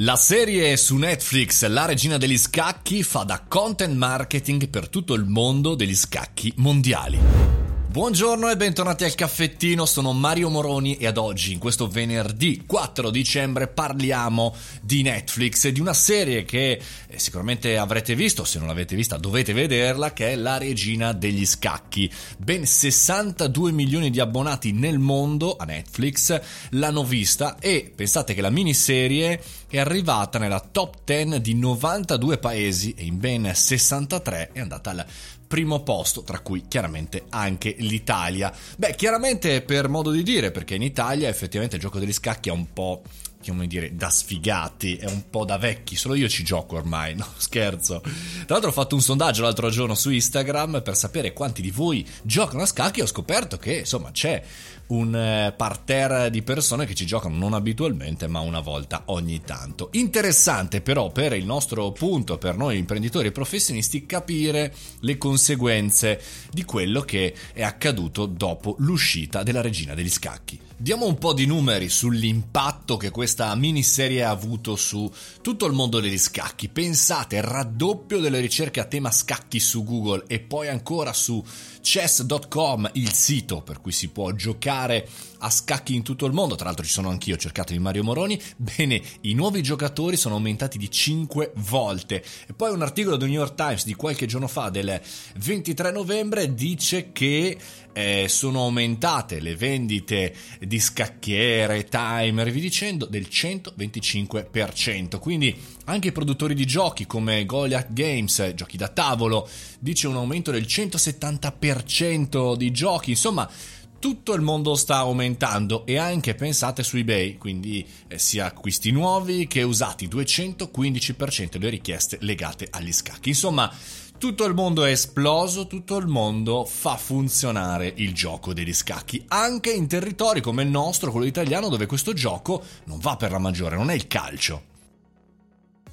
La serie su Netflix La regina degli scacchi fa da content marketing per tutto il mondo degli scacchi mondiali. Buongiorno e bentornati al caffettino, sono Mario Moroni e ad oggi, in questo venerdì 4 dicembre, parliamo di Netflix e di una serie che eh, sicuramente avrete visto, se non l'avete vista dovete vederla, che è La regina degli scacchi. Ben 62 milioni di abbonati nel mondo a Netflix l'hanno vista e pensate che la miniserie è arrivata nella top 10 di 92 paesi e in ben 63 è andata al primo posto, tra cui chiaramente anche l'Italia. Beh, chiaramente per modo di dire, perché in Italia effettivamente il gioco degli scacchi è un po' come dire, da sfigati, è un po' da vecchi, solo io ci gioco ormai, no scherzo. Tra l'altro ho fatto un sondaggio l'altro giorno su Instagram per sapere quanti di voi giocano a scacchi e ho scoperto che insomma c'è un eh, parterre di persone che ci giocano non abitualmente ma una volta ogni tanto. Interessante però per il nostro punto, per noi imprenditori e professionisti, capire le conseguenze di quello che è accaduto dopo l'uscita della regina degli scacchi. Diamo un po' di numeri sull'impatto che questa miniserie ha avuto su tutto il mondo degli scacchi. Pensate, raddoppio delle ricerche a tema scacchi su Google e poi ancora su chess.com, il sito per cui si può giocare a scacchi in tutto il mondo. Tra l'altro ci sono anch'io, cercato di Mario Moroni. Bene, i nuovi giocatori sono aumentati di 5 volte. E poi un articolo del New York Times di qualche giorno fa, del 23 novembre, dice che eh, sono aumentate le vendite di scacchiere, timer via dicendo del 125%. Quindi anche i produttori di giochi come Goliath Games, giochi da tavolo, dice un aumento del 170% di giochi. Insomma, tutto il mondo sta aumentando e anche pensate su eBay, quindi eh, sia acquisti nuovi che usati, 215% le richieste legate agli scacchi. Insomma, tutto il mondo è esploso, tutto il mondo fa funzionare il gioco degli scacchi, anche in territori come il nostro, quello italiano, dove questo gioco non va per la maggiore, non è il calcio.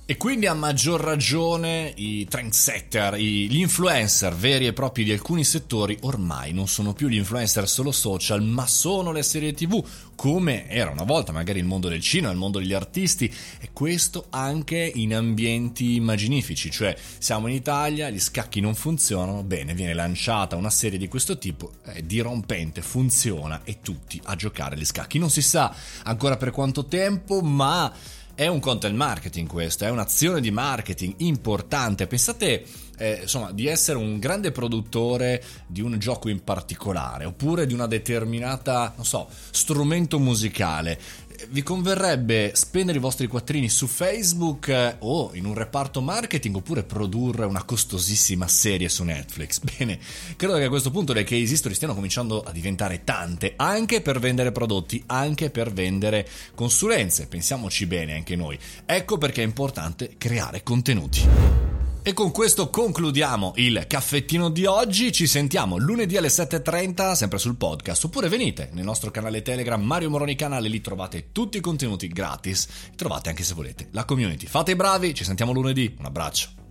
E quindi a maggior ragione i trendsetter, gli influencer veri e propri di alcuni settori ormai non sono più gli influencer solo social, ma sono le serie tv, come era una volta magari il mondo del cinema, il mondo degli artisti, e questo anche in ambienti immaginifici, cioè siamo in Italia, gli scacchi non funzionano, bene, viene lanciata una serie di questo tipo, è dirompente, funziona e tutti a giocare agli scacchi. Non si sa ancora per quanto tempo, ma è un content marketing questo, è un'azione di marketing importante. Pensate eh, insomma, di essere un grande produttore di un gioco in particolare oppure di una determinata, non so, strumento musicale vi converrebbe spendere i vostri quattrini su Facebook eh, o in un reparto marketing oppure produrre una costosissima serie su Netflix? Bene, credo che a questo punto le case history stiano cominciando a diventare tante, anche per vendere prodotti, anche per vendere consulenze. Pensiamoci bene anche noi. Ecco perché è importante creare contenuti. E con questo concludiamo il caffettino di oggi. Ci sentiamo lunedì alle 7.30, sempre sul podcast. Oppure venite nel nostro canale Telegram Mario Moroni Canale, lì trovate tutti i contenuti gratis. Trovate anche se volete la community. Fate i bravi, ci sentiamo lunedì. Un abbraccio.